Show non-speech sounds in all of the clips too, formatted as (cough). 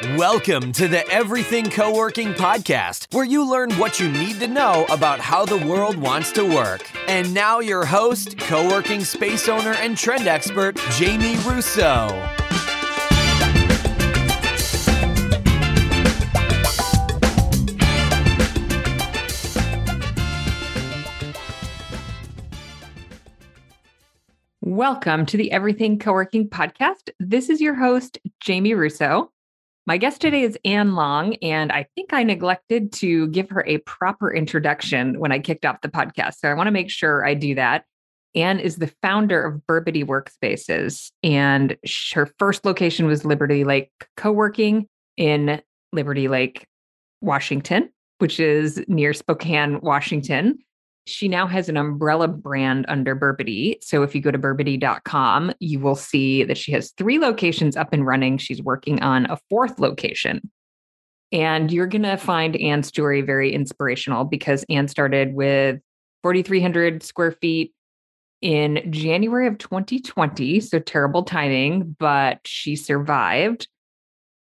Welcome to the Everything Co-working podcast, where you learn what you need to know about how the world wants to work. And now your host, co-working space owner and trend expert, Jamie Russo. Welcome to the Everything Co-working podcast. This is your host, Jamie Russo. My guest today is Anne Long, and I think I neglected to give her a proper introduction when I kicked off the podcast. So I want to make sure I do that. Anne is the founder of Burbity Workspaces, and her first location was Liberty Lake Co-working in Liberty Lake, Washington, which is near Spokane, Washington. She now has an umbrella brand under Burbity. So if you go to burbity.com, you will see that she has three locations up and running. She's working on a fourth location. And you're going to find Anne's story very inspirational because Anne started with 4,300 square feet in January of 2020. So terrible timing, but she survived.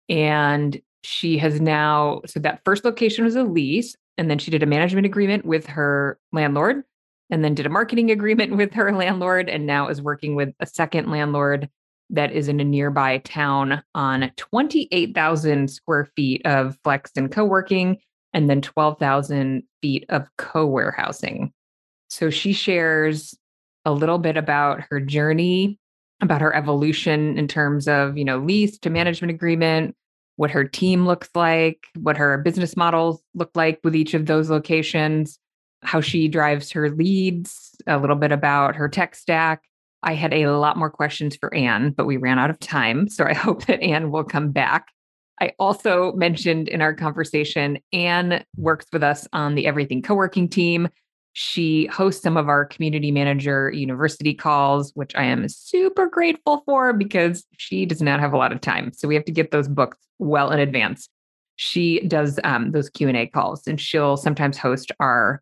And she has now, so that first location was a lease. And then she did a management agreement with her landlord and then did a marketing agreement (laughs) with her landlord and now is working with a second landlord that is in a nearby town on 28,000 square feet of flex and co-working and then 12,000 feet of co-warehousing. So she shares a little bit about her journey, about her evolution in terms of, you know, lease to management agreement, what her team looks like, what her business models look like with each of those locations, how she drives her leads, a little bit about her tech stack. I had a lot more questions for Anne, but we ran out of time. So I (laughs) hope that Anne will come back. I also mentioned in our conversation, Anne works with us on the Everything Co working team. She hosts some of our community manager university calls, which I am super grateful for because she does not have a lot of time. So we have to get those booked well in advance. She does um, those Q and A calls, and she'll sometimes host our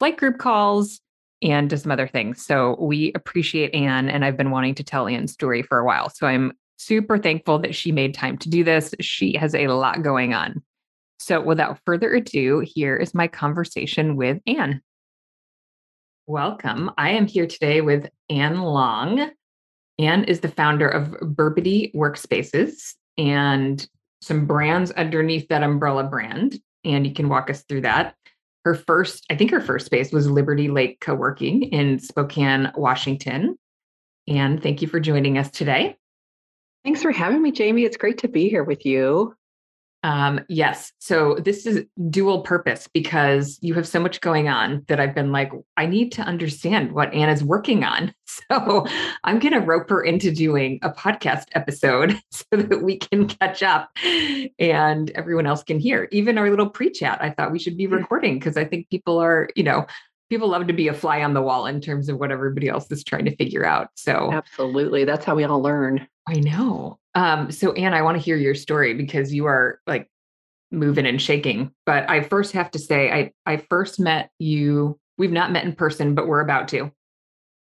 flight group calls and does some other things. So we appreciate Anne, and I've been wanting to tell Anne's story for a while. So I'm super thankful that she made time to do this. She has a lot going on. So without further ado, here is my conversation with Anne. Welcome. I am here today with Anne Long. Anne is the founder of Burbity Workspaces and some brands underneath that umbrella brand. And you can walk us through that. Her first, I think her first space was Liberty Lake Co working in Spokane, Washington. And thank you for joining us today. Thanks for having me, Jamie. It's great to be here with you. Um, yes. So this is dual purpose because you have so much going on that I've been like, I need to understand what Anna's working on. (laughs) So I'm going to rope her into doing a podcast episode (laughs) so that we can catch up and everyone else can hear. Even our little pre chat, I thought we should be recording because I think people are, you know, people love to be a fly on the wall in terms of what everybody else is trying to figure out. So absolutely. That's how we all learn. I know. Um, so Anne, I want to hear your story because you are like moving and shaking. But I first have to say, I I first met you. We've not met in person, but we're about to.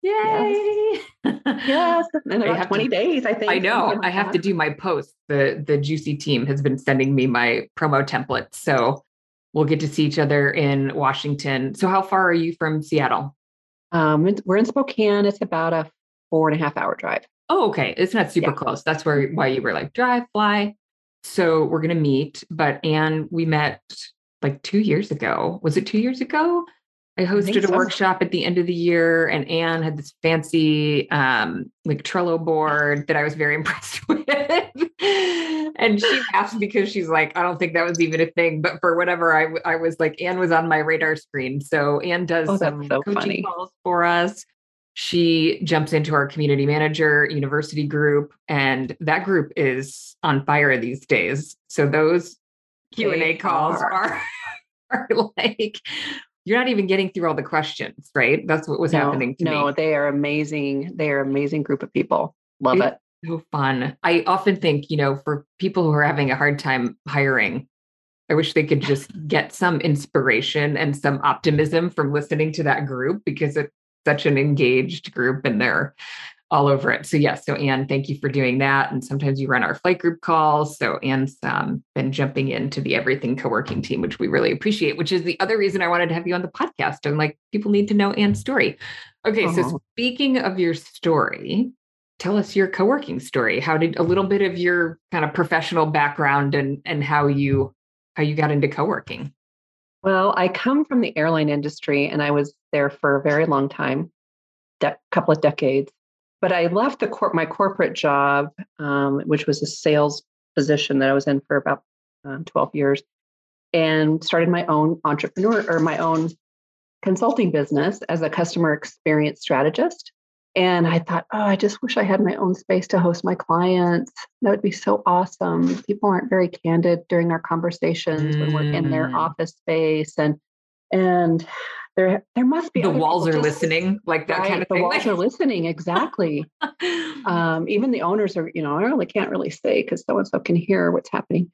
Yay! Yes, yes. (laughs) in about twenty to, days, I think. I know. I have to do my post. The the GCUC team has been sending me my promo templates, so we'll get to see each other in Washington. So, how far are you from Seattle? Um, we're in Spokane. It's about a four and a half hour drive. Oh, okay. It's not super yeah. close. That's where why you were like drive, fly. So we're gonna meet. But Anne, we met like two years ago. Was it two years ago? I hosted I a so. workshop at the end of the year, and Anne had this fancy um, like Trello board that I was very (laughs) impressed (laughs) with. and she laughed because she's like, I don't think that was even a thing, but for whatever, I I was like, Anne was on my radar screen. So Anne does oh, some so coaching funny. calls for us she jumps into our community manager university group and that group is on fire these days so those q&a calls are. are, (laughs) are like you're not even getting through all the questions right? That's what was no, happening to no me. No, they are amazing they are amazing group of people. Love it's it. so fun. I often think you know for people who are having a hard time hiring I wish they could just (laughs) get some inspiration and some optimism from listening to that group because it's such an engaged group and they're all over it. So yes, so Anne, thank you for doing that. And sometimes you run our flight group calls. So Anne's um, been jumping into the everything co-working team, which we really appreciate, which is the other reason I wanted to have you on the podcast. I'm like, people need to know Anne's story. Okay, uh-huh. so speaking of your story, tell us your co-working story. How did a little bit of your kind of professional background and and how you how you got into co-working? Well, I come from the airline industry and I was there for a very long time, a de- couple of decades. But I left the cor- my corporate job, um, which was a sales position that I was in for about um, 12 years, and started my own entrepreneur or my own consulting business as a customer experience strategist. And I thought, oh, I just wish I had my own space to host my clients. That would be so awesome. People aren't very candid during our conversations mm. when we're in their mm. office space. And and there there must be the walls are just, listening, like that right, kind of thing. The walls are (laughs) listening, exactly. um, even the owners are, you know, I really can't really say because so and so can hear what's happening.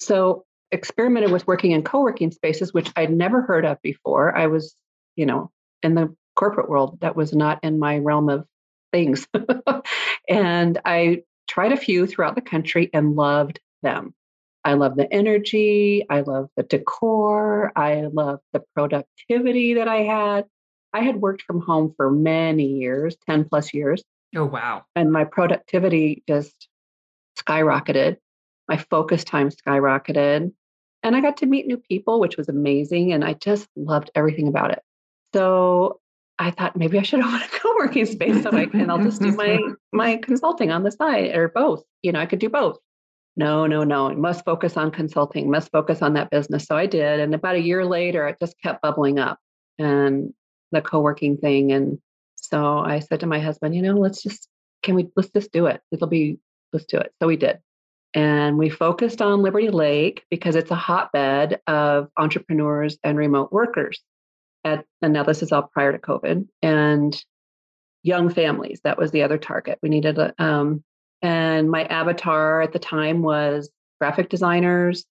So experimented with working in co-working spaces, which I'd never heard of before. I was, you know, in the corporate world. That was not in my realm of things. (laughs) and I tried a few throughout the country and loved them. I love the energy. I love the decor. I love the productivity that I had. I had worked from home for many years, 10 plus years. Oh, wow. And my productivity just skyrocketed. My focus time skyrocketed. And I got to meet new people, which was amazing. And I just loved everything about it. So I thought maybe I should (laughs) open a co-working space so I and I'll just do my (laughs) my consulting on the side or both. You know, I could do both. No, no, no. I must focus on consulting, must focus on that business. So I did. And about a year later, it just kept bubbling up and the co-working thing. And so I said to my husband, you know, let's just can we let's just do it. It'll be let's do it. So we did. And we focused on Liberty Lake because it's a hotbed of entrepreneurs and remote workers at, and now this is all prior to COVID, and young families. That was the other target. We needed a, um, and my avatar at the time was graphic designers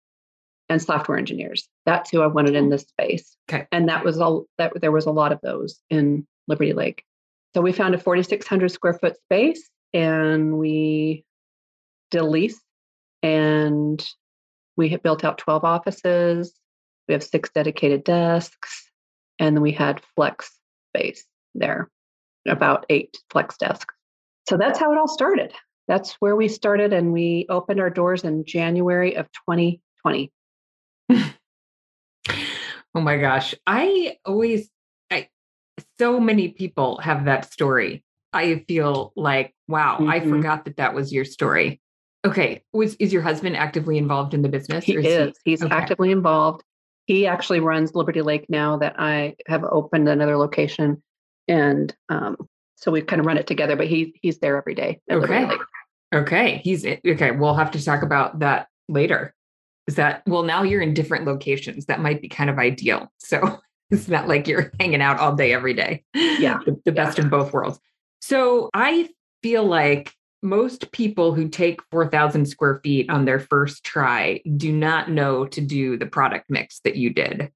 and software engineers. That's who I wanted in oh. this space. Okay. And that was all that there was a lot of those in Liberty Lake. So we found a 4,600 square foot space and we did a lease and we had built out 12 offices. We have six dedicated desks. And then we had flex space there, about eight flex desks. So that's how it all started. That's where we started, and we opened our doors in January of 2020. oh my gosh. I always, I, so many people have that story. I feel like, wow, mm-hmm. I forgot that that was your story. Okay. Was is your husband actively involved in the business? He is. is he? He's okay. actively involved. He actually runs Liberty Lake now that I have opened another location. And um, so we kind of run it together, but he he's there every day. Okay. Okay. He's okay. We'll have to talk about that later. Is that well now you're in different locations. That might be kind of ideal. So (laughs) it's not like you're hanging out all day every day. Yeah. the, the best yeah. of both worlds. So I feel like most people who take 4,000 square feet on their first try do not know to do the product mix that you did.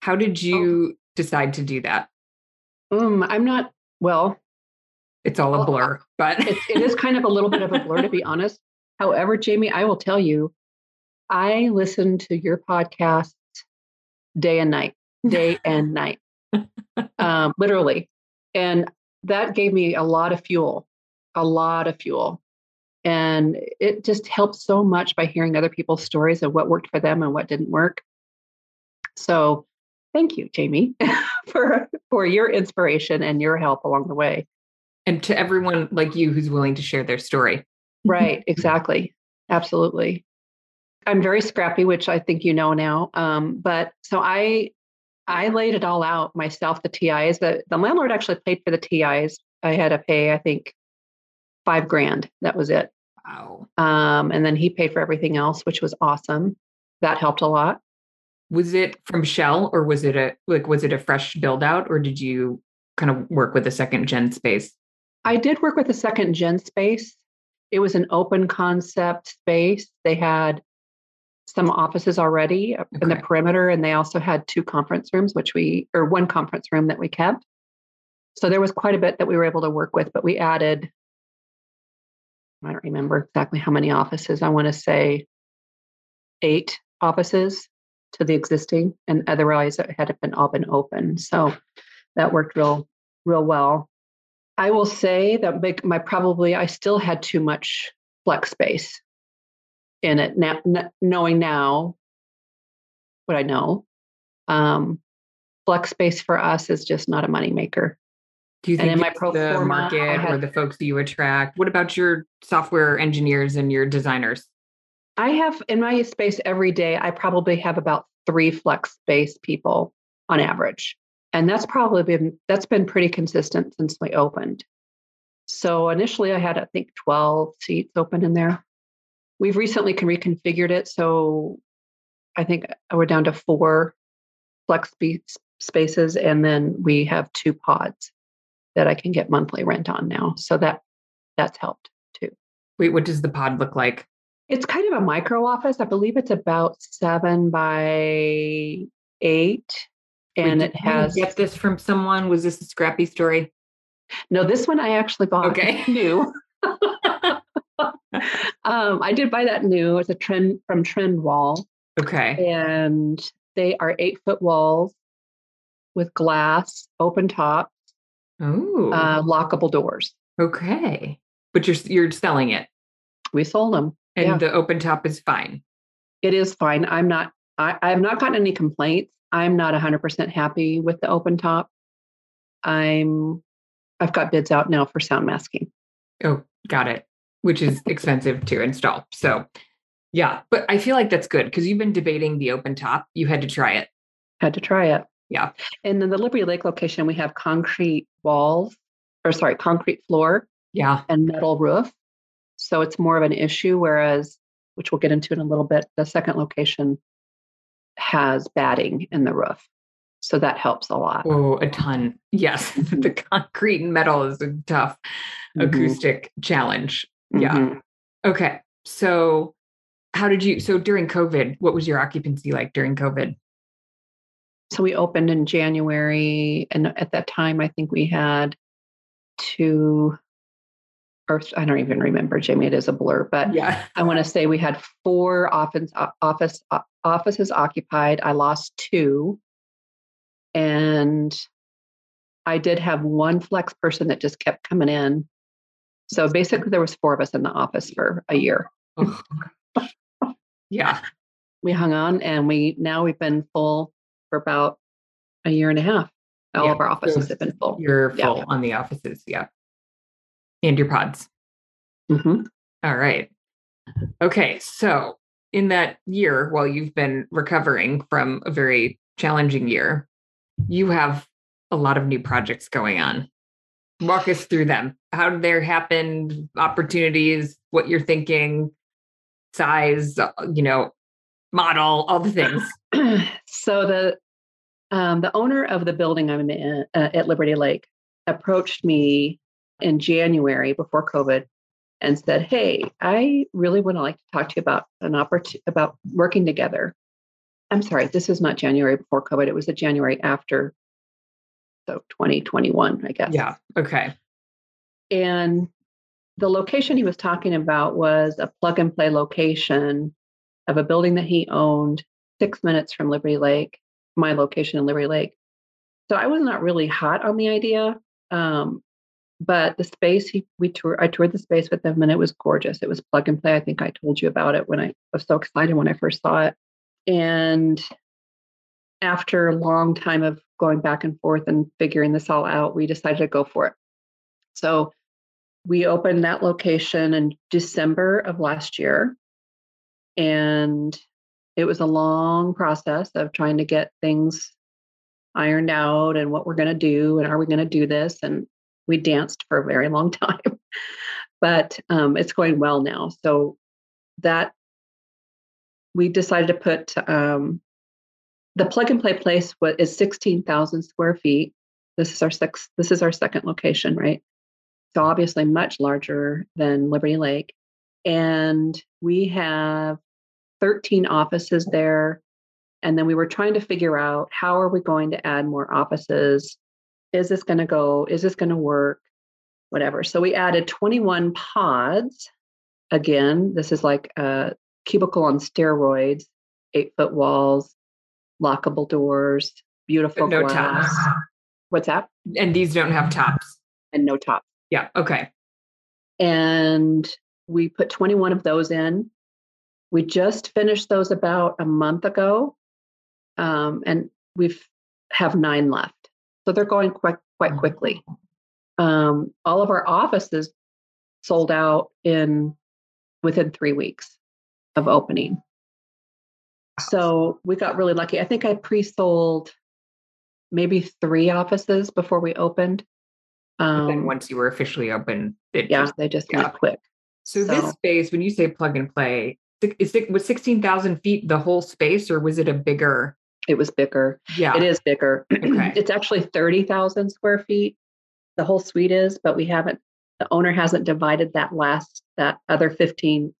How did oh. you oh. decide to do that? Um, I'm not, well, it's all a blur, but it, it is kind of a little bit of a blur, to be (laughs) honest. However, Jamie, I will tell you, I listen to your podcast day and night, day and night, um, literally. And that gave me a lot of fuel a lot of fuel. And it just helped so much by hearing other people's stories of what worked for them and what didn't work. So thank you, Jamie, (laughs) for for your inspiration and your help along the way. And to everyone like you who's willing to share their story. right, exactly. Absolutely. I'm very scrappy, which I think you know now. Um, but so I I laid it all out myself, the TIs. The, the landlord actually paid for the TIs. I had to pay, I think, five grand. That was it. Wow. Um, and then he paid for everything else, which was awesome. That helped a lot. Was it from Shell or was it a like was it a fresh build out or did you kind of work with a second gen space? I did work with a second gen space. It was an open concept space. They had some offices already okay. in the perimeter, and they also had two conference rooms, which we or one conference room that we kept. So there was quite a bit that we were able to work with, but we added, I don't remember exactly how many offices. I want to say eight offices to the existing, and otherwise it had been all been open. So that worked real, real well. I will say that big, my probably I still had too much flex space in it. Now, knowing now what I know, um, flex space for us is just not a moneymaker. Do you think in my pro the forma, market had, or the folks that you attract? What about your software engineers and your designers? I have in my space every day, I probably have about three flex space people on average. And that's probably been that's been pretty consistent since we opened. So initially I had I think 12 seats open in there. We've recently reconfigured it so I think uh, we're down to four flex spaces and then we have two pods that I can get monthly rent on now. So that that's helped too. Wait, what does the pod look like? It's kind of a micro office. I believe it's about seven by eight. And Wait, it has get this from someone. Was this a scrappy story? No, this one I actually bought okay. new. (laughs) um, I did buy that new. It's a trend from Trend Wall. Okay. And they are eight foot walls with glass, open top, oh, uh, lockable doors. Okay, but you're you're selling it. We sold them, and yeah. the open top is fine. It is fine. I'm not. I, I have not gotten any complaints. I'm not 100% happy with the open top. I'm. I've got bids out now for sound masking. Oh, got it. Which is expensive to install. So yeah, but I feel like that's good because you've been debating the open top. You had to try it. Had to try it. Yeah. And then the Liberty Lake location, we have concrete walls, or sorry, concrete floor. Yeah. And metal roof. So it's more of an issue. Whereas, which we'll get into in a little bit, the second location has batting in the roof. So that helps a lot. Oh, a ton. Yes. (laughs) Mm-hmm. the concrete and metal is a tough mm-hmm. acoustic challenge. Yeah. Mm-hmm. Okay. So how did you so during covid what was your occupancy like during covid so we opened in january and at that time i think we had two or i don't even remember jamie it is a blur but yeah i want to say we had four office uh, office uh, offices occupied i lost two and i did have one flex person that just kept coming in so basically there was four of us in the office for a year oh, yeah. We hung on and we now we've been full for about a year and a half. All yeah. of our offices have been full. You're full yeah. on the offices, yeah. And your pods. Mm-hmm. All right. Okay. So in that year, while you've been recovering from a very challenging year, you have a lot of new projects going on. Walk us through them. How did there happen? Opportunities, what you're thinking, size, uh, you know, model, all the things. (clears throat) so the um, the owner of the building I'm in uh, at Liberty Lake approached me in January before COVID and said, "Hey, I really would like to talk to you about an opportunity about working together." I'm sorry, this is not January before COVID. It was a January after, so 2021, I guess. Yeah. Okay. And the location he was talking about was a plug and play location of a building that he owned six minutes from Liberty Lake, my location in Liberty Lake. So I was not really hot on the idea. Um, but the space he we tour I toured the space with him and it was gorgeous. It was plug and play. I think I told you about it when I was so excited when I first saw it. And after a long time of going back and forth and figuring this all out, we decided to go for it. So we opened that location in December of last year. And it was a long process of trying to get things ironed out and what we're going to do and are we going to do this and we danced for a very long (laughs) time but um, it's going well now so that we decided to put um, the plug and play place what is 16,000 square feet this is our six this is our second location right so obviously much larger than Liberty Lake. And we have 13 offices there. And then we were trying to figure out how are we going to add more offices is this going to go? Is this going to work? Whatever. So we added 21 pods. Again, this is like a cubicle on steroids, eight foot walls, lockable doors, beautiful no glass. tops. What's that? And these don't have tops. And no top. Yeah. Okay. And we put 21 of those in. We just finished those about a month ago. Um, and we've have nine left. So they're going quite quite quickly. Um, all of our offices sold out in within three weeks of opening. So we got really lucky. I think I pre-sold maybe three offices before we opened. Then Um, once you were officially open, it yeah, just they just yeah. went quick. So, this space, when you say plug and play, is it was sixteen thousand feet the whole space, or was it a bigger? It was bigger. Yeah, It is bigger. (clears throat) Okay. it's actually 30,000 square feet. The whole suite is, but we haven't, the owner hasn't divided that last, that other 15,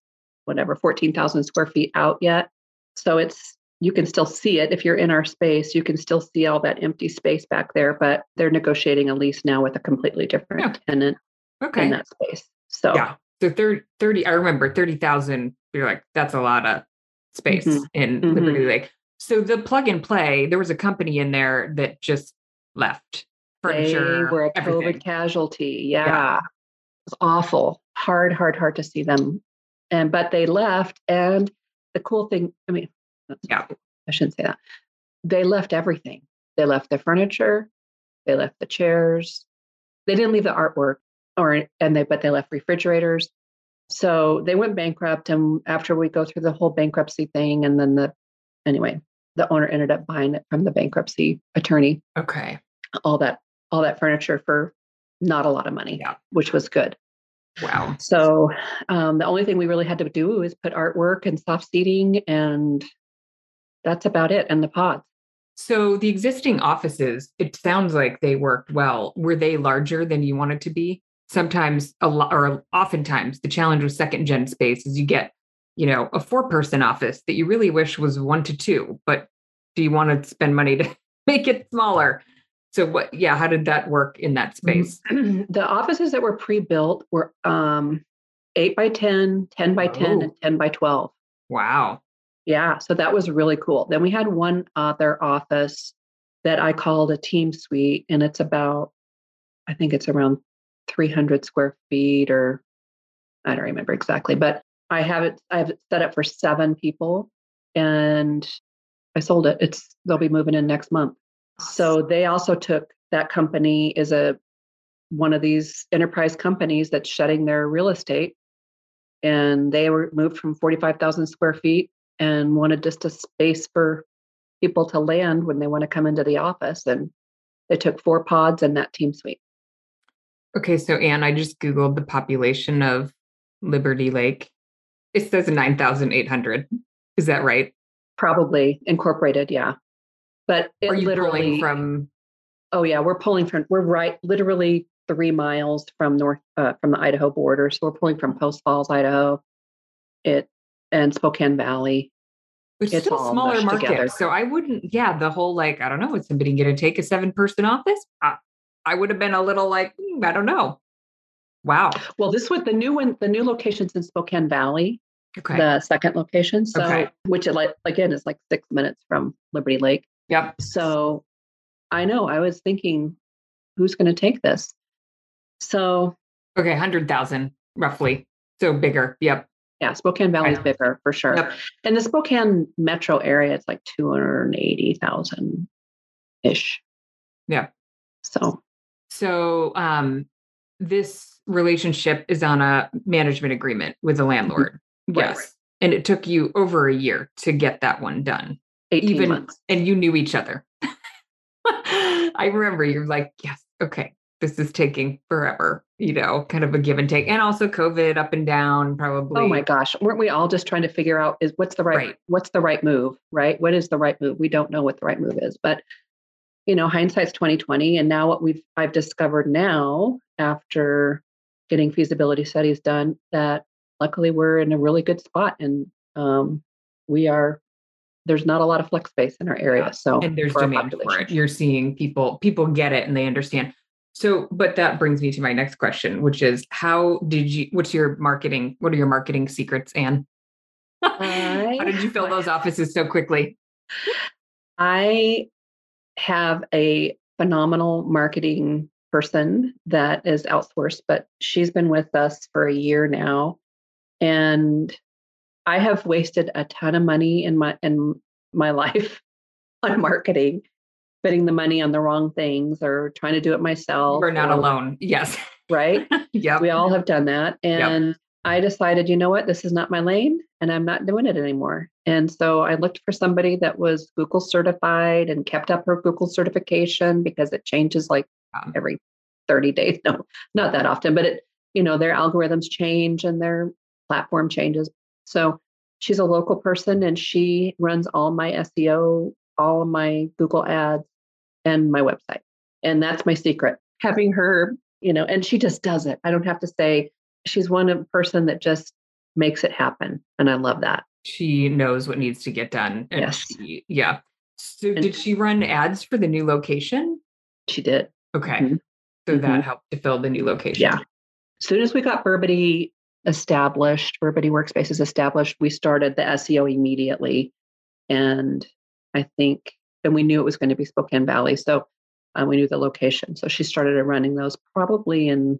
whatever, 14,000 square feet out yet. So it's, you can still see it. If you're in our space, you can still see all that empty space back there, but they're negotiating a lease now with a completely different Yeah. tenant Okay. in that space. So Yeah. So 30, 30 I remember 30,000. You're like, that's a lot of space Mhm. in Mhm. Liberty Lake. So the plug and play, there was a company in there that just left furniture. they were a everything. COVID casualty. Yeah. It was awful. Hard, hard, hard to see them. And but they left. And the cool thing, I mean, Yeah. I shouldn't say that. They left everything. They left the furniture, they left the chairs. They didn't leave the artwork or and they but they left refrigerators. So they went bankrupt. And after we go through the whole bankruptcy thing, and then the anyway, the owner ended up buying it from the bankruptcy attorney Okay. all that all that furniture for not a lot of money, Yeah. which was good. Wow. So um, the only thing we really had to do is put artwork and soft seating, and that's about it. And the pods. So the existing offices, it sounds like they worked well. Were they larger than you wanted to be? Sometimes a lot or oftentimes the challenge with second gen space is you get, you know, a four person office that you really wish was one to two, but do you want to spend money to (laughs) make it smaller? So what yeah, how did that work in that space? (clears throat) the offices that were pre-built were um, eight by 10, 10 by 10, Oh. and 10 by 12. Wow. Yeah, so that was really cool. Then we had one other office that I called a team suite, and it's about, I think it's around 300 square feet, or I don't remember exactly, but I have it. I have it set up for seven people, and I sold it. It's they'll be moving in next month. So they also took that company is a one of these enterprise companies that's shutting their real estate, and they were moved from 45,000 square feet and wanted just a space for people to land when they want to come into the office. And they took four pods and that team suite. Okay, so Anne, I just Googled the population of Liberty Lake. It says 9,800. Is that right? Probably incorporated, yeah. But it Are you literally pulling from oh yeah, we're pulling from we're right literally three miles from north uh, from the Idaho border. So we're pulling from Post Falls, Idaho, it and Spokane Valley. Which It's still all smaller market. together. So I wouldn't, yeah, the whole like, I don't know, is somebody going to take a seven person office? I, I would have been a little like, "Hmm, I don't know. Wow. Well, this was the new one, the new locations in Spokane Valley, Okay. the second location. So Okay. which like again is like six minutes from Liberty Lake. yep. So I know I was thinking, who's going to take this? So Okay. 100,000 roughly. So bigger. Yep. yeah, Spokane Valley is bigger for sure. Yep. And the Spokane metro area, it's like 280,000 ish. Yeah. So So um, this relationship is on a management agreement with the landlord. Right. Yes. And it took you over a year to get that one done. 18 Even months. and you knew each other. (laughs) I remember you're like, yes, okay, this is taking forever, you know, kind of a give and take. And also COVID up and down, probably. Oh my gosh, weren't we all just trying to figure out is what's the right, Right. what's the right move, right? What is the right move? We don't know what the right move is, but you know, hindsight's 2020 and now what we've I've discovered now after getting feasibility studies done that luckily we're in a really good spot and um, we are there's not a lot of flex space in our area. So and there's for demand for it. You're seeing people people get it and they understand. So, but that brings me to my next question, which is how did you what's your marketing? What are your marketing secrets, Anne? (laughs) I- how did you fill those offices so quickly? I have a phenomenal marketing person that is outsourced, but she's been with us for a year now. And I have wasted a ton of money in my in my (laughs) life on marketing, spending the money on the wrong things or trying to do it myself. We're not or- alone. Yes. (laughs) Right. yeah. We all have done that. Yep. And I decided, you know what, this is not my lane and I'm not doing it anymore. And so I looked for somebody that was Google certified and kept up her Google certification because it changes like every 30 days. (laughs) No, not that often, but it, you know, their algorithms change and their platform changes. So she's a local person and she runs all my SEO, all of my Google ads and my website. And that's my secret. Having her, you know, and she just does it. I don't have to say she's one of person that just makes it happen. And I love that. she knows what needs to get done. And Yes. she- yeah. So And- did she run ads for the new location? She did. Okay. Mhm. So that Mhm. helped to fill the new location. Yeah. As soon as we got Burbity established, Burbity Workspaces established, we started the SEO immediately. And I think, and we knew it was going to be Spokane Valley. So uh, we knew the location. So she started running those probably in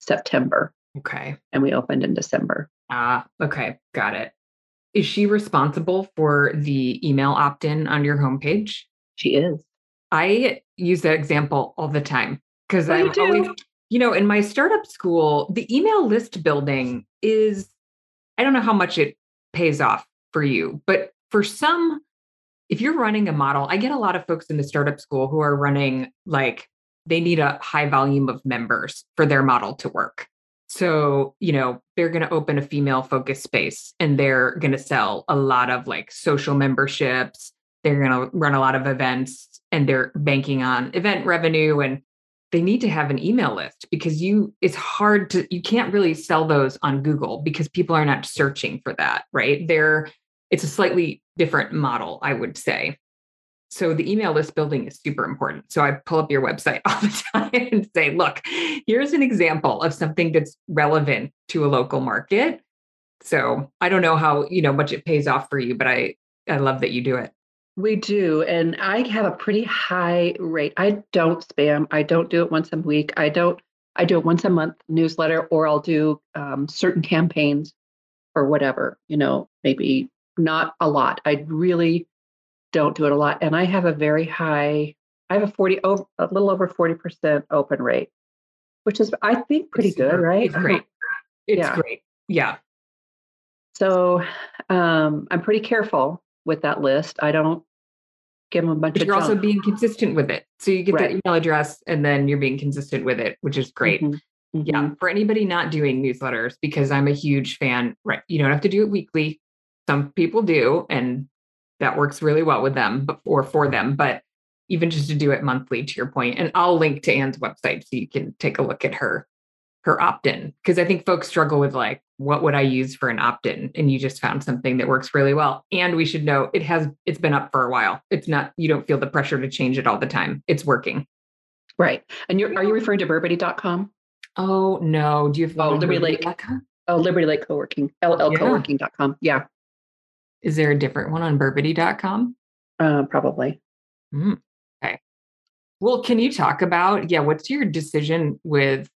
September Okay. and we opened in December. Ah, okay. Got it. Is she responsible for the email opt in on your homepage? She is. I use that example all the time because Oh, I'm always? You know, in my startup school, the email list building is, I don't know how much it pays off for you, but for some, if you're running a model, I get a lot of folks in the startup school who are running like they need a high volume of members for their model to work. So, you know, they're going to open a female focused space and they're going to sell a lot of like social memberships. They're going to run a lot of events and they're banking on event revenue and they need to have an email list because you it's hard to you can't really sell those on Google because people are not searching for that, right? They're it's a slightly different model, I would say. So the email list building is super important. So I pull up your website (laughs) all the time and say, look, here's an example of something that's relevant to a local market. So I don't know how, you know, much it pays off for you, but I I love that you do it. We do. And I have a pretty high rate. I don't spam. I don't do it once a week. I don't, I do it once a month newsletter, or I'll do um, certain campaigns or whatever, you know, maybe not a lot. I really don't do it a lot. And I have a very high, I have a 40, over, a little over 40% open rate, which is, I think, pretty It's good, right? It's great. It's (laughs) Yeah. great. Yeah. So um, I'm pretty careful with that list. I don't give them a bunch But of you're also being consistent with it. So you get Right. the email address and then you're being consistent with it, which is great. Mhm, Yeah. mhm. For anybody not doing newsletters, because I'm a huge fan, right? You don't have to do it weekly. Some people do, and that works really well with them but, or for them. But even just to do it monthly, to your point, and I'll link to Anne's website so you can take a look at her her opt-in because I think folks struggle with like, what would I use for an opt-in? And you just found something that works really well. And we should know it has it's been up for a while. It's not you don't feel the pressure to change it all the time. It's working. Right. And you're, are you referring to burbity.com? Oh no, do you have Oh, Liberty Lake. Oh, Liberty Lake Co-working, llcoworking.com. Yeah, Is there a different one on burbity.com? uh, probably. Okay. Well, can you talk about, yeah, what's your decision with,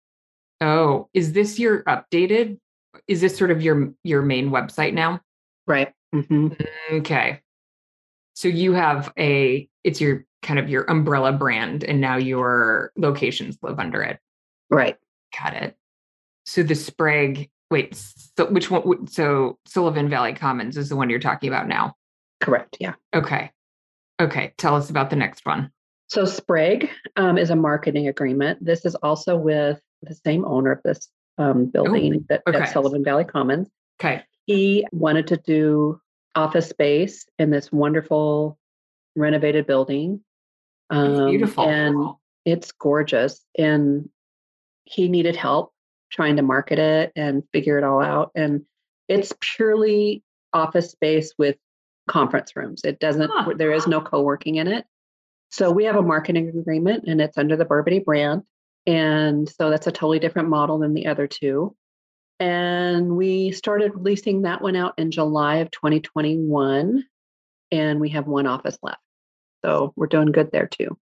oh, is this your updated? Is this sort of your your main website now? Right. hmm Okay. So you have a, it's your kind of your umbrella brand, and now your locations live under it. Right. Got it. So the Sprague, wait, so which one? So Sullivan Valley Commons is the one you're talking about now. Correct. Yeah. Okay. Okay. Tell us about the next one. So Sprague um, is a marketing agreement. This is also with the same owner of this um, building that, okay. at Sullivan Valley Commons. Okay. He wanted to do office space in this wonderful renovated building. Um, beautiful. And it's gorgeous. And he needed help trying to market it and figure it all out. And it's purely office space with conference rooms. It doesn't, Huh. there is no co working in it. So we have a marketing agreement and it's under the Burbity brand. And so that's a totally different model than the other two. And we started releasing that one out in July of 2021. And we have one office left. So we're doing good there too.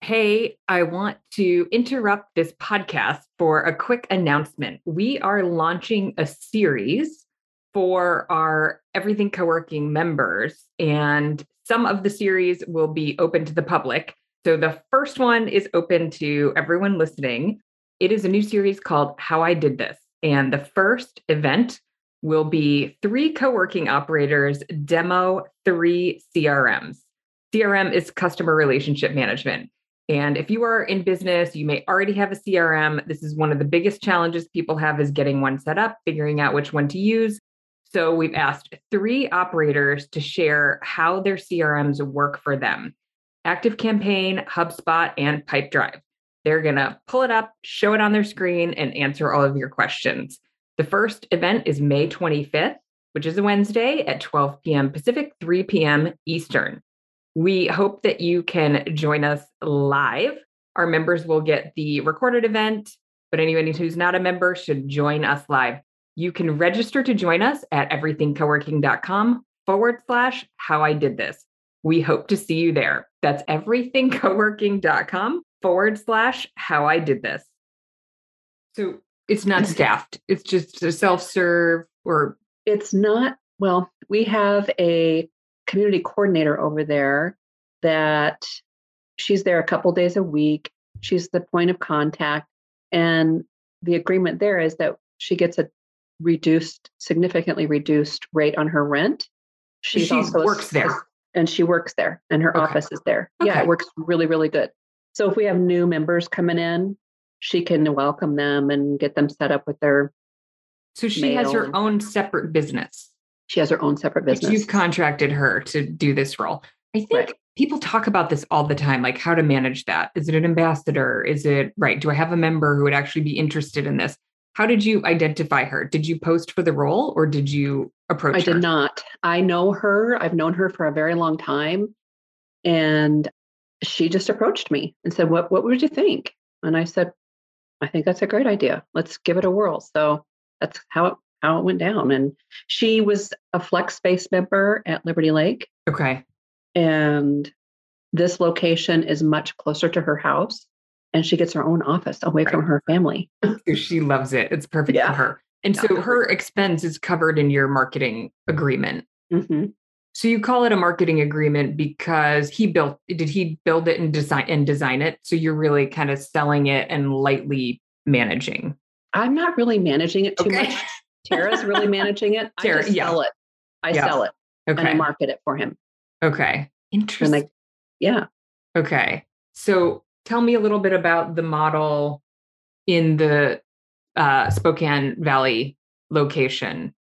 Hey, I want to interrupt this podcast for a quick announcement. We are launching a series for our Everything Co-working members, and some of the series will be open to the public. So the first one is open to everyone listening. It is a new series called How I Did This. And the first event will be three co-working operators demo three CRMs. CRM is customer relationship management. And if you are in business, you may already have a CRM. This is one of the biggest challenges people have is getting one set up, figuring out which one to use. So we've asked three operators to share how their CRMs work for them. Active Campaign, HubSpot, and Pipedrive. They're going to pull it up, show it on their screen, and answer all of your questions. The first event is May 25th, which is a Wednesday at 12 p.m. Pacific, 3 p.m. Eastern. We hope that you can join us live. Our members will get the recorded event, but anyone who's not a member should join us live. You can register to join us at everythingcoworking.com forward slash how I did this. We hope to see you there. That's everythingcoworking.com forward slash how I did this. So it's not staffed, it's just a self serve or It's not, well, we have a community coordinator over there that she's there a couple days a week. She's the point of contact. And the agreement there is that she gets a reduced, significantly reduced rate on her rent. she a works there. And she works there and her Okay. office is there. Yeah, it works really, really good. So if we have new members coming in, she can welcome them and get them set up with their, So she has her own separate business. she has her own separate Like business. you've contracted her to do this role. I think Right. people talk about this all the time, like how to manage that. Is it an ambassador? Is it right? Do I have a member who would actually be interested in this? How did you identify her? Did you post for the role or did you approach I her? did not. I know her. I've known her for a very long time. And she just approached me and said, What what would you think? And I said, I think that's a great idea. Let's give it a whirl. So that's how it how it went down. And she was a flex space member at Liberty Lake. Okay. And this location is much closer to her house. And she gets her own office away from her family. (laughs) She loves it. It's perfect Yeah. for her. And so her expense is covered in your marketing agreement. Mhm. So you call it a marketing agreement because he built did he build it and design and design it? So you're really kind of selling it and lightly managing. I'm not really managing it too Okay. much. Tara's really (laughs) managing it. Tara, I just yeah. sell it. I Yeah. sell it Okay. and I market it for him. Okay. Interesting. like, yeah. Okay. So tell me a little bit about the model in the uh, Spokane Valley location.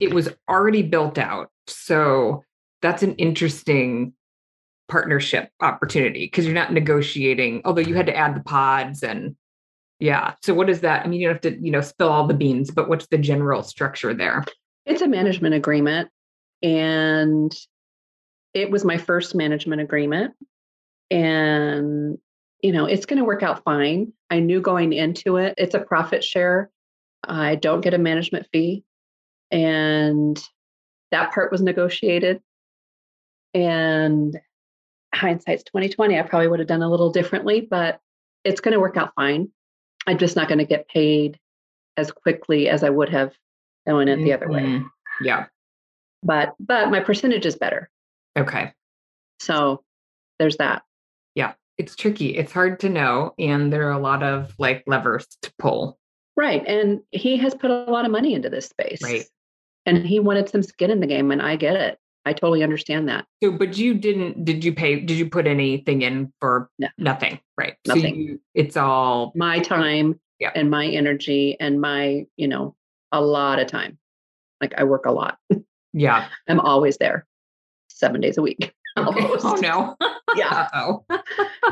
It was already built out. So that's an interesting partnership opportunity because you're not negotiating, although you had to add the pods and yeah. So what is that? I mean, you don't have to, you know, spill all the beans, but what's the general structure there? It's a management agreement. And it was my first management agreement. And, you know, it's going to work out fine. I knew going into it, it's a profit share. I don't get a management fee. And that part was negotiated. And hindsight's 2020. I probably would have done a little differently, but it's going to work out fine. I'm just not going to get paid as quickly as I would have going it the other way. Mhm. Yeah. But but my percentage is better. Okay. So there's that. It's tricky. It's hard to know. And there are a lot of like levers to pull. Right. And he has put a lot of money into this space. Right. And he wanted some skin in the game. And I get it. I totally understand that. So, but you didn't, did you pay, did you put anything in for No. nothing? Right. So Nothing. you, it's all, My time Yeah. and my energy and my, you know, a lot of time. Like I work a lot. yeah. (laughs) I'm always there seven days a week. Okay. Almost. (laughs) Oh no. (laughs) Yeah. oh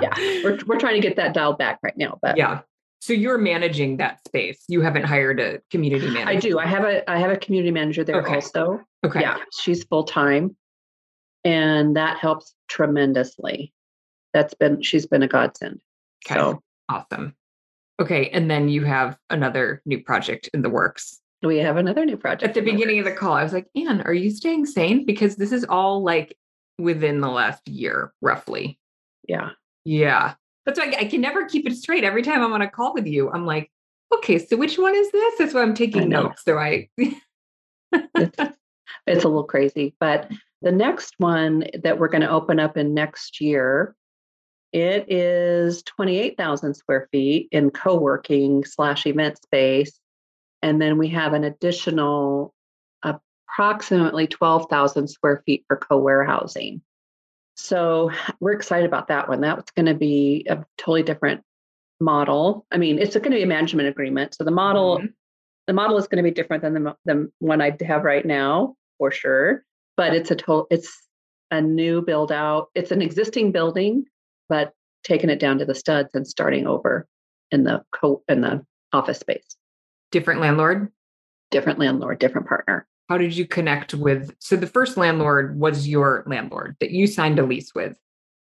Yeah. We're, we're trying to get that dialed back right now. But yeah. So you're managing that space. You haven't hired a community manager. I do. I have a I have a community manager there Okay. also. Okay. Yeah, she's full time, and that helps tremendously. That's been she's been a godsend. Okay. So Awesome. Okay. And then you have another new project in the works. we have another new project At the beginning of the call, I was like, Anne, are you staying sane? Because this is all like within the last year, roughly. Yeah, Yeah. That's why I I can never keep it straight. Every time I'm on a call with you, I'm like, okay, so which one is this? That's why I'm taking notes. So I, it's, (laughs) it's a little crazy, but the next one that we're going to open up in next year, it is twenty eight thousand square feet in co working slash event space, and then we have an additional approximately twelve thousand square feet for co warehousing. So we're excited about that one. That's going to be a totally different model. I mean, it's going to be a management agreement. So the model Mhm. the model is going to be different than the, the one I have right now for sure. But it's a total it's a new build out. It's an existing building, but taking it down to the studs and starting over in the co in the office space. different landlord. Different landlord, different partner. How did you connect with? So the first landlord was your landlord that you signed a lease with.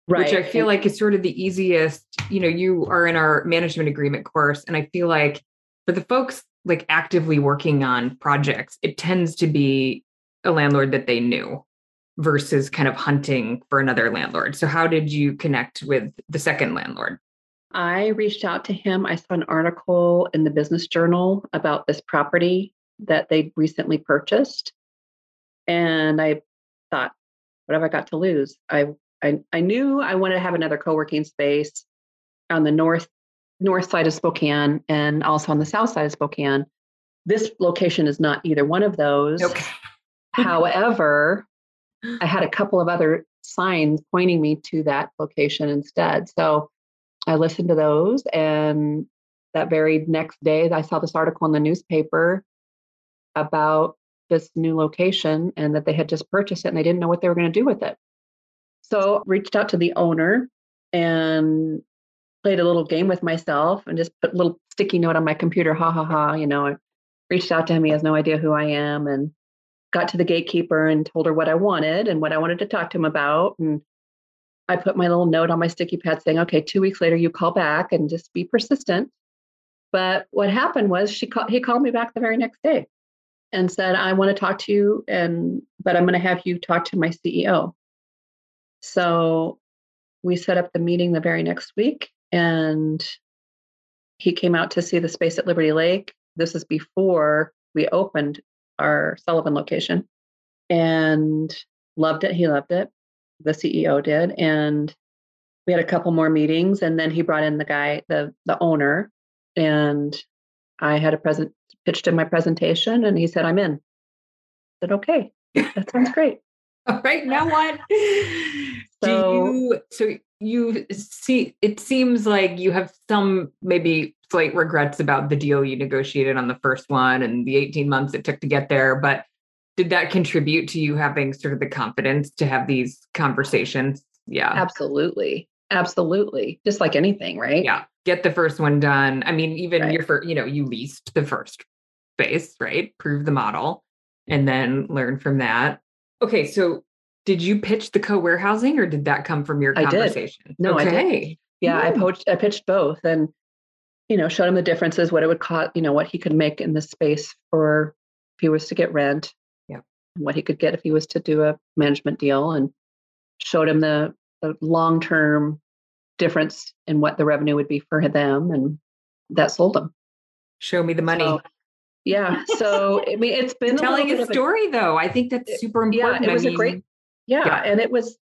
which I feel like is sort of the easiest. You know, you are in our management agreement course, and I feel like for the folks like actively working on projects, it tends to be a landlord that they knew versus kind of hunting for another landlord. So, how did you connect with the second landlord? I reached out to him. I saw an article in the business journal about this property that they'd recently purchased. And I thought, what have I got to lose? I I, I knew I wanted to have another co-working space on the north north side of Spokane and also on the south side of Spokane. This location is not either one of those. Okay. (laughs) However, I had a couple of other signs pointing me to that location instead. So I listened to those. And that very next day, I saw this article in the newspaper about this new location and that they had just purchased it and they didn't know what they were going to do with it. So reached out to the owner and played a little game with myself and just put a little sticky note on my computer, ha ha ha. You know, I reached out to him. He has no idea who I am and got to the gatekeeper and told her what I wanted and what I wanted to talk to him about. And I put my little note on my sticky pad saying, okay, two weeks later, you call back and just be persistent. But what happened was she called, he called me back the very next day and said, I want to talk to you and but I'm going to have you talk to my CEO. So we set up the meeting the very next week and he came out to see the space at Liberty Lake. This is before we opened our Sullivan location and loved it. He loved it. The CEO did. And we had a couple more meetings and then he brought in the guy, the the owner, and I had a present pitched in my presentation and he said, I'm in. I said, okay, that sounds (laughs) great. All right. Now what? So- Do you so you see it seems like you have some maybe slight regrets about the deal you negotiated on the first one and the 18 months it took to get there, but did that contribute to you having sort of the confidence to have these conversations? Yeah. Absolutely. Absolutely. Just like anything, right? Yeah. Get the first one done. I mean, even Right. your first, you know, you leased the first space, right? Prove the model and then learn from that. Okay. So did you pitch the co-warehousing or did that come from your I did. conversation? No, I did. okay. Yeah, I poached I pitched both and you know, showed him the differences, what it would cost, you know, what he could make in the space for if he was to get rent. Yeah. And what he could get if he was to do a management deal and showed him the, the long-term difference in what the revenue would be for them and that sold him. Show me the money. So, yeah. So I mean it's been Telling a of story though. I think that's It- super yeah, it was a great- yeah, Yeah. and it was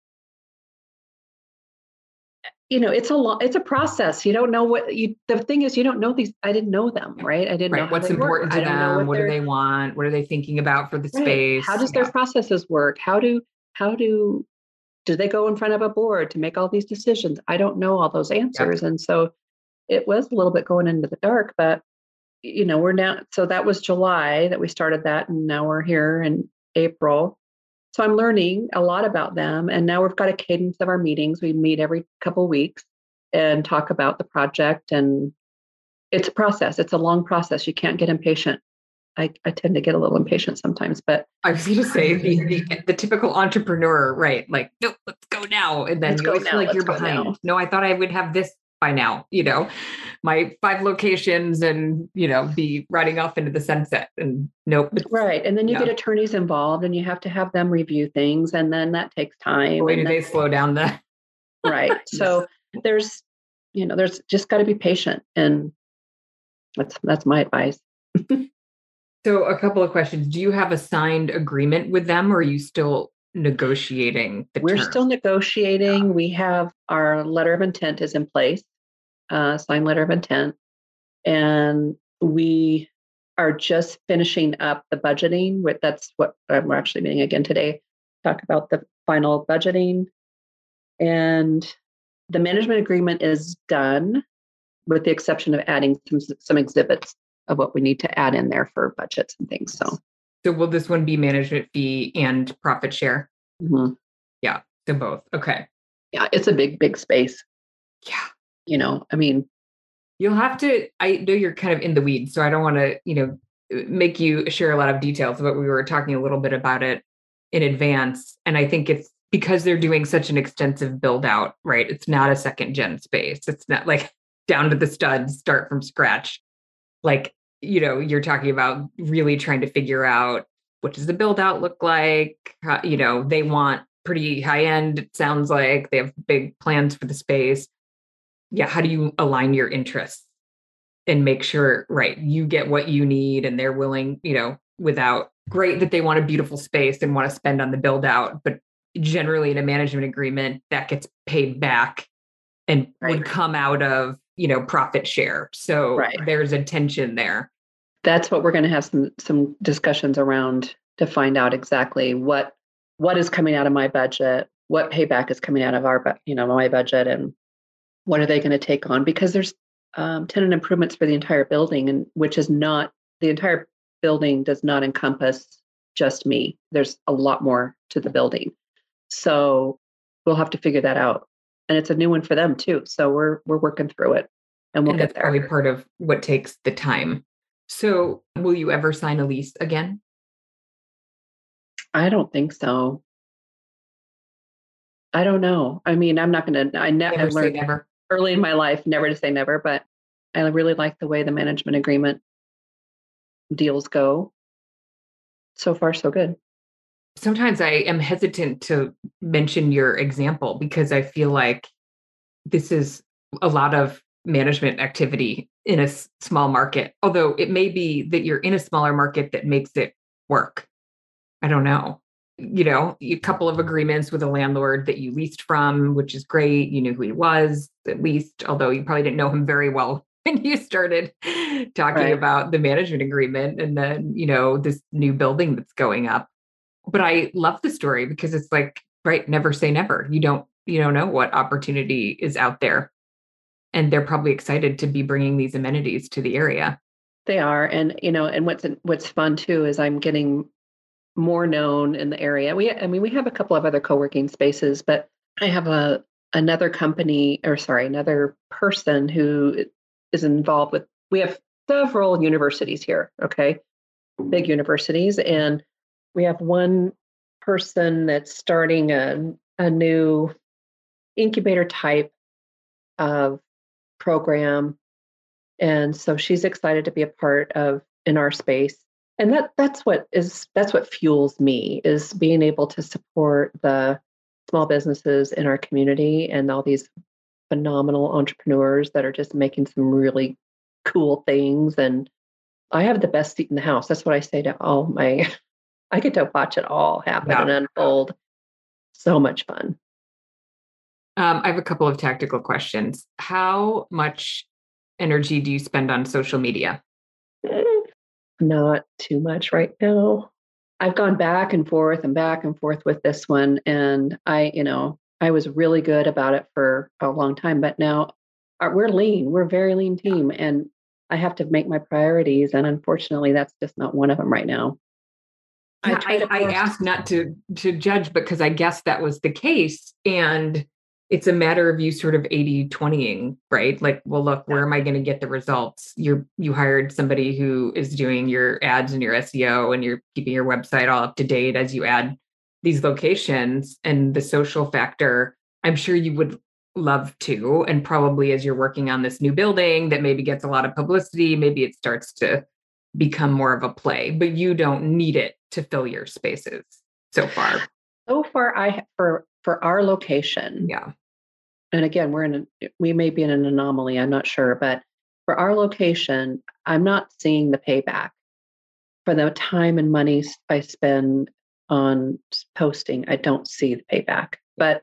you know it's a lot it's a process you don't know what you the thing is you don't know these i didn't know them right i didn't know right. how What's they work. important to I know them? What do they want? What are they thinking about for the right. space? how does Yeah. their processes work how do how do do they go in front of a board to make all these decisions i don't know all those answers and so it was a little bit going into the dark but you know we're now so that was july that we started that and now we're here in april so i'm learning a lot about them and now we've got a cadence of our meetings we meet every couple weeks and talk about the project and it's a process. It's a long process. You can't get impatient. I, I tend to get a little impatient sometimes, but I was going to say the, (laughs) the, the, typical entrepreneur, right? Like, no, let's go now. And then let's you feel like you're behind. Now. No, I thought I would have this by now, you know, my five locations and, you know, be riding off into the sunset. And nope. Right. And then you get attorneys involved and you have to have them review things. And then that takes time. Boy, do they slow down the. (laughs) right. So (laughs) there's, you know, there's just got to be patient. And that's, that's my advice. (laughs) so a couple of questions. Do you have a signed agreement with them or are you still negotiating we're terms? still negotiating yeah. we have our letter of intent is in place uh, signed letter of intent. And we are just finishing up the budgeting. With that's what um, we're actually meeting again today. Talk about the final budgeting, and the management agreement is done, with the exception of adding some some exhibits of what we need to add in there for budgets and things. So, so will this one be management fee and profit share? Mm-hmm. Yeah, so both. Okay. Yeah, it's a big, big space. Yeah you know, I mean, you'll have to, I know you're kind of in the weeds, so I don't want to, you know, uh, make you share a lot of details, but we were talking a little bit about it in advance. And I think it's because they're doing such an extensive build out, right? It's not a second gen space. It's not like (laughs) down to the studs, start from scratch. Like, you know, you're talking about really trying to figure out what does the build out look like? How, you know, they want pretty high end, it sounds like they have big plans for the space yeah, how do you align your interests and make sure, right, you get what you need and they're willing, you know, without great that they want a beautiful space and want to spend on the build out, but generally in a management agreement that gets paid back and right. would come out of, you know, profit share. So right. there's a tension there. That's what we're going to have some some discussions around to find out exactly what what is coming out of my budget, what payback is coming out of our you know my budget and what are they going to take on? Because there's um, tenant improvements for the entire building, and which is not the entire building does not encompass just me. There's a lot more to the building, so we'll have to figure that out. And it's a new one for them too. So we're we're working through it, and we'll and get there. Probably part of what takes the time. So, will you ever sign a lease again? I don't think so. I don't know. I mean, I'm not going to. I ne- never learned never early in my life, never to say never, but I really like the way the management agreement deals go. So far, so good. Sometimes I am hesitant to mention your example because I feel like this is a lot of management activity in a small market, although it may be that you're in a smaller market that makes it work. I don't know you know, a couple of agreements with a landlord that you leased from, which is great. You knew who he was, at least, although you probably didn't know him very well (laughs) when you started talking right. about the management agreement and then, you know, this new building that's going up. But I love the story because it's like, right, never say never. You don't, you don't know what opportunity is out there. And they're probably excited to be bringing these amenities to the area. They are, and you know, and what's what's fun too is I'm getting more known in the area. We, I mean, we have a couple of other co-working spaces, but I have a another company, or sorry, another person who is involved with. We have several universities here. Okay, big universities, and we have one person that's starting a a new incubator type of program and so she's excited to be a part of in our space and that that's what is that's what fuels me is being able to support the small businesses in our community and all these phenomenal entrepreneurs that are just making some really cool things. And i have the best seat in the house. That's what i say to all my (laughs) i get to watch it all happen yeah. and unfold. So much fun. Um, i have a couple of tactical questions. How much energy do you spend on social media not too much right now. I've gone back and forth and back and forth with this one. And I, you know, I was really good about it for a long time, but now uh, we're lean. We're a very lean team. And I have to make my priorities. And unfortunately, that's just not one of them right now. I, I, I asked not to to judge because I guess that was the case. And it's a matter of you sort of 80 20ing, right? Like, well, look, where am I going to get the results? You're you hired somebody who is doing your ads and your SEO and you're keeping your website all up to date as you add these locations and the social factor. I'm sure you would love to. And probably as you're working on this new building that maybe gets a lot of publicity, maybe it starts to become more of a play, but you don't need it to fill your spaces so far. So far, I for for our location, Yeah. and again, we're in a, eh, we may be in an anomaly. I'm not sure, but for our location, I'm not seeing the payback for the time and money I spend on posting. I don't see the payback, but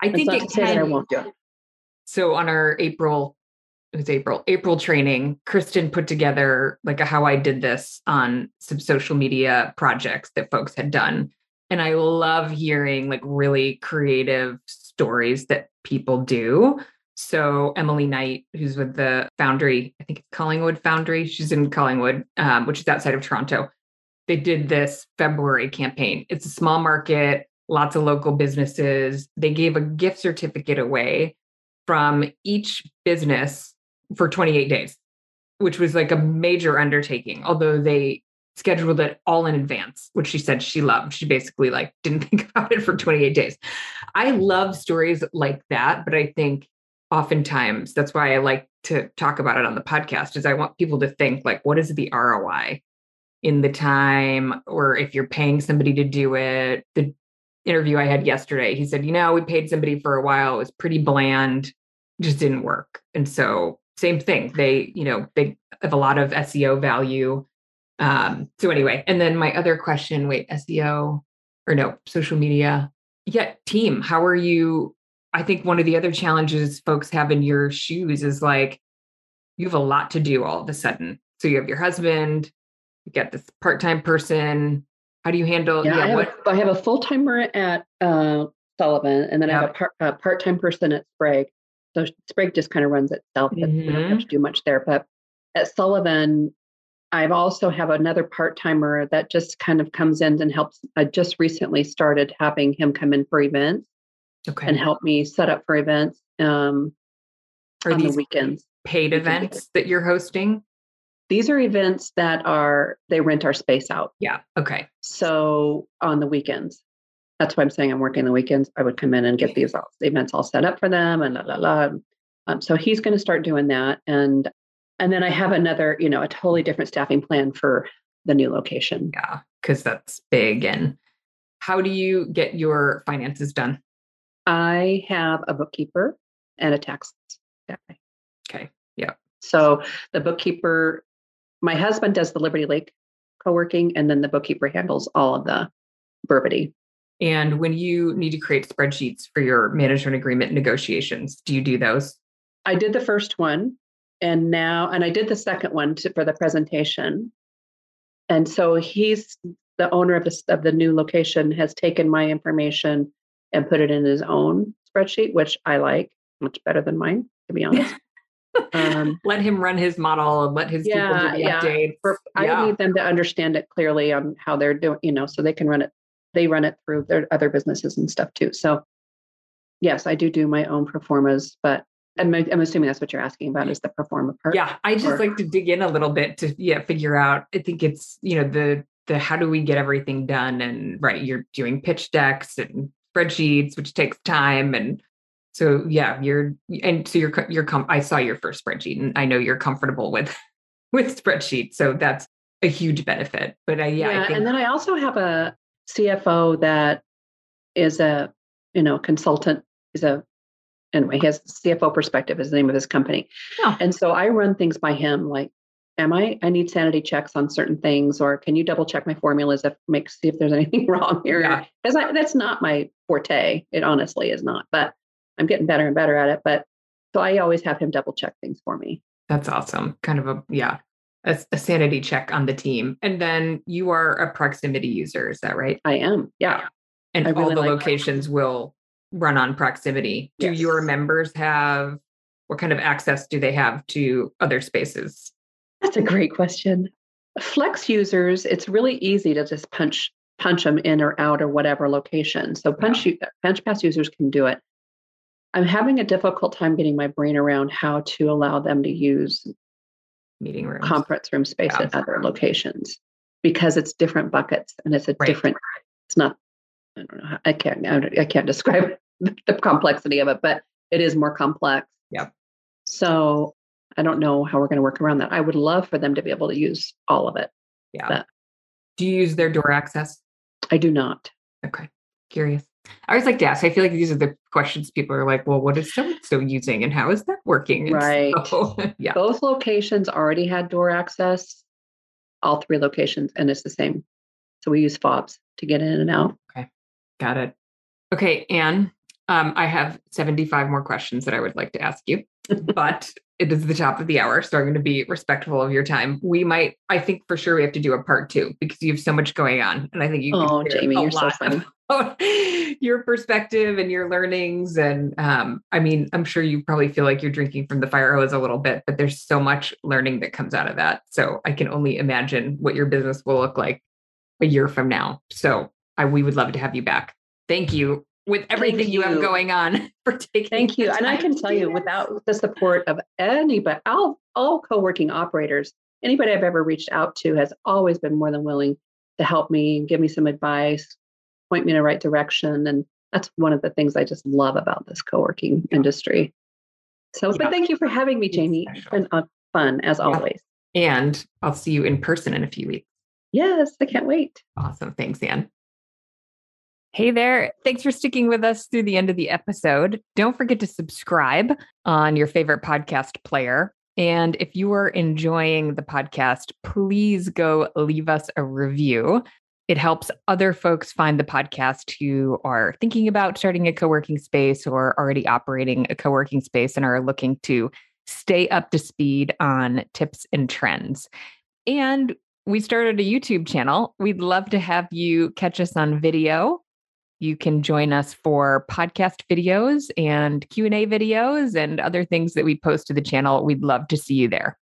I think it that I can. won't do it. So on our April, it was April, April training, Kristen put together like a how I did this on some social media projects that folks had done. And I love hearing like really creative stories that people do. So Emily Knight, who's with the Foundry, I think it's Collingwood Foundry. She's in Collingwood, um, which is outside of Toronto. They did this February campaign. It's a small market, lots of local businesses. They gave a gift certificate away from each business for 28 days, which was like a major undertaking, although they scheduled it all in advance, which she said she loved. She basically like (laughs) didn't think about it for 28 days. I love stories like that, but I think oftentimes that's why I like to talk about it on the podcast is I want people to think like what is the ROI in the time or if you're paying somebody to do it. The interview I had yesterday, he said, you know, we paid somebody for a while, it was pretty bland, just didn't work. And so same thing. They, you know, they have a lot of SEO value. Um, so anyway, and then my other question, wait, SEO or no, social media. Yeah, team, how are you? I think one of the other challenges folks have in your shoes is like you have a lot to do all of a sudden. So you have your husband, you get this part-time person. How do you handle Yeah, yeah, I, have what a, I have a full timer at uh, Sullivan, and then I have a, part, a part-time person at Sprague. So Sprague just kind of runs itself. but We don't have to do much there. But at Sullivan, I've also have another part-timer that just kind of comes in and helps. I just recently started having him come in for events okay. and help me set up for events um, are on the weekends. paid we can do events that you're hosting? These are events that are they rent our space out. Yeah. Okay. So on the weekends, that's why I'm saying I'm working the weekends. I would come in and get these all, events all set up for them and la la la. Um, so he's going to start doing that, and and then I have another, you know, a totally different staffing plan for the new location. Yeah, because that's big. And how do you get your finances done? I have a bookkeeper and a tax guy. Okay. Yeah. So the bookkeeper, my husband does the Liberty Lake co-working, and then the bookkeeper handles all of the Burbity. And when you need to create spreadsheets for your management agreement negotiations, do you do those? I did the first one and now, and I did the second one to, for the presentation. And so he's the owner of the, of the new location has taken my information and put it in his own spreadsheet, which I like much better than mine, to be honest. (laughs) um, Let him run his model and let his Yeah, people do the yeah. updates. for, I need them to understand it clearly on how they're doing, you know, so they can run it. They run it through their other businesses and stuff too. So yes, I do do my own performas, but I'm, I'm assuming that's what you're asking about is the performa part. Yeah, I just or- like to dig in a little bit to yeah figure out. I think it's you know the the how do we get everything done and right you're doing pitch decks and spreadsheets which takes time and so yeah you're and so you're you're com- I saw your first spreadsheet and I know you're comfortable with (laughs) with spreadsheets so that's a huge benefit. But I yeah, I think and then I also have a CFO that is a you know consultant. Is a anyway. He has CFO perspective is the name of his company, Oh. and so I run things by him. Like, am I? I need sanity checks on certain things, or can you double check my formulas if make see if there's (laughs) anything wrong here? Yeah. Because that's not my forte. It honestly is not. But I'm getting better and better at it. But so I always have him double check things for me. That's awesome. Kind of a yeah, a, a sanity check on the team. And then you are a proximity user, is that right? I am. Yeah. And I all really the like locations will run on proximity. Do Yes. your members have what kind of access do they have to other spaces? That's a great question. Flex users, it's really easy to just punch punch them in or out or whatever location. So punch you punch pass users can do it. I'm having a difficult time getting my brain around how to allow them to use meeting rooms, conference room space yeah. at other locations because it's different buckets and it's a right. different. It's not. I don't know. How, I can't. I can't (laughs) describe the complexity of it, but it is more complex. Yeah. So I don't know how we're going to work around that. I would love for them to be able to use all of it. Yeah. But do you use their door access? I do not. Okay. Curious. I always like to ask. I feel like these are the questions people are like, well, what is so so using and how is that working? And right. So, (laughs) yeah. Both locations already had door access, all three locations, and it's the same. So we use fobs to get in and out. Okay. Got it. Okay, Anne, um, I have 75 more questions that I would like to ask you, (laughs) but it is the top of the hour. So I'm going to be respectful of your time. We might, I think for sure we have to do a part two because you have so much going on. And I think you Oh, Jamie, you're so funny. (laughs) your perspective and your learnings. And um, I mean, I'm sure you probably feel like you're drinking from the fire hose a little bit, but there's so much learning that comes out of that. So I can only imagine what your business will look like a year from now. So I, we would love to have you back. Thank you with everything you. you. have going on (laughs) for taking. Thank you. And I can tell you, without the support of anybody, all, all co working operators, anybody I've ever reached out to has always been more than willing to help me, give me some advice, point me in the right direction. And that's one of the things I just love about this co working yeah. industry. So, yeah. but thank you for having me, Jamie. It's been fun as yeah. always. And I'll see you in person in a few weeks. Yes, I can't wait. Awesome. Thanks, Anne. Hey there. Thanks for sticking with us through the end of the episode. Don't forget to subscribe on your favorite podcast player. And if you are enjoying the podcast, please go leave us a review. It helps other folks find the podcast who are thinking about starting a co working space or already operating a co working space and are looking to stay up to speed on tips and trends. And we started a YouTube channel. We'd love to have you catch us on video. You can join us for podcast videos and Q&A videos and other things that we post to the channel. We'd love to see you there.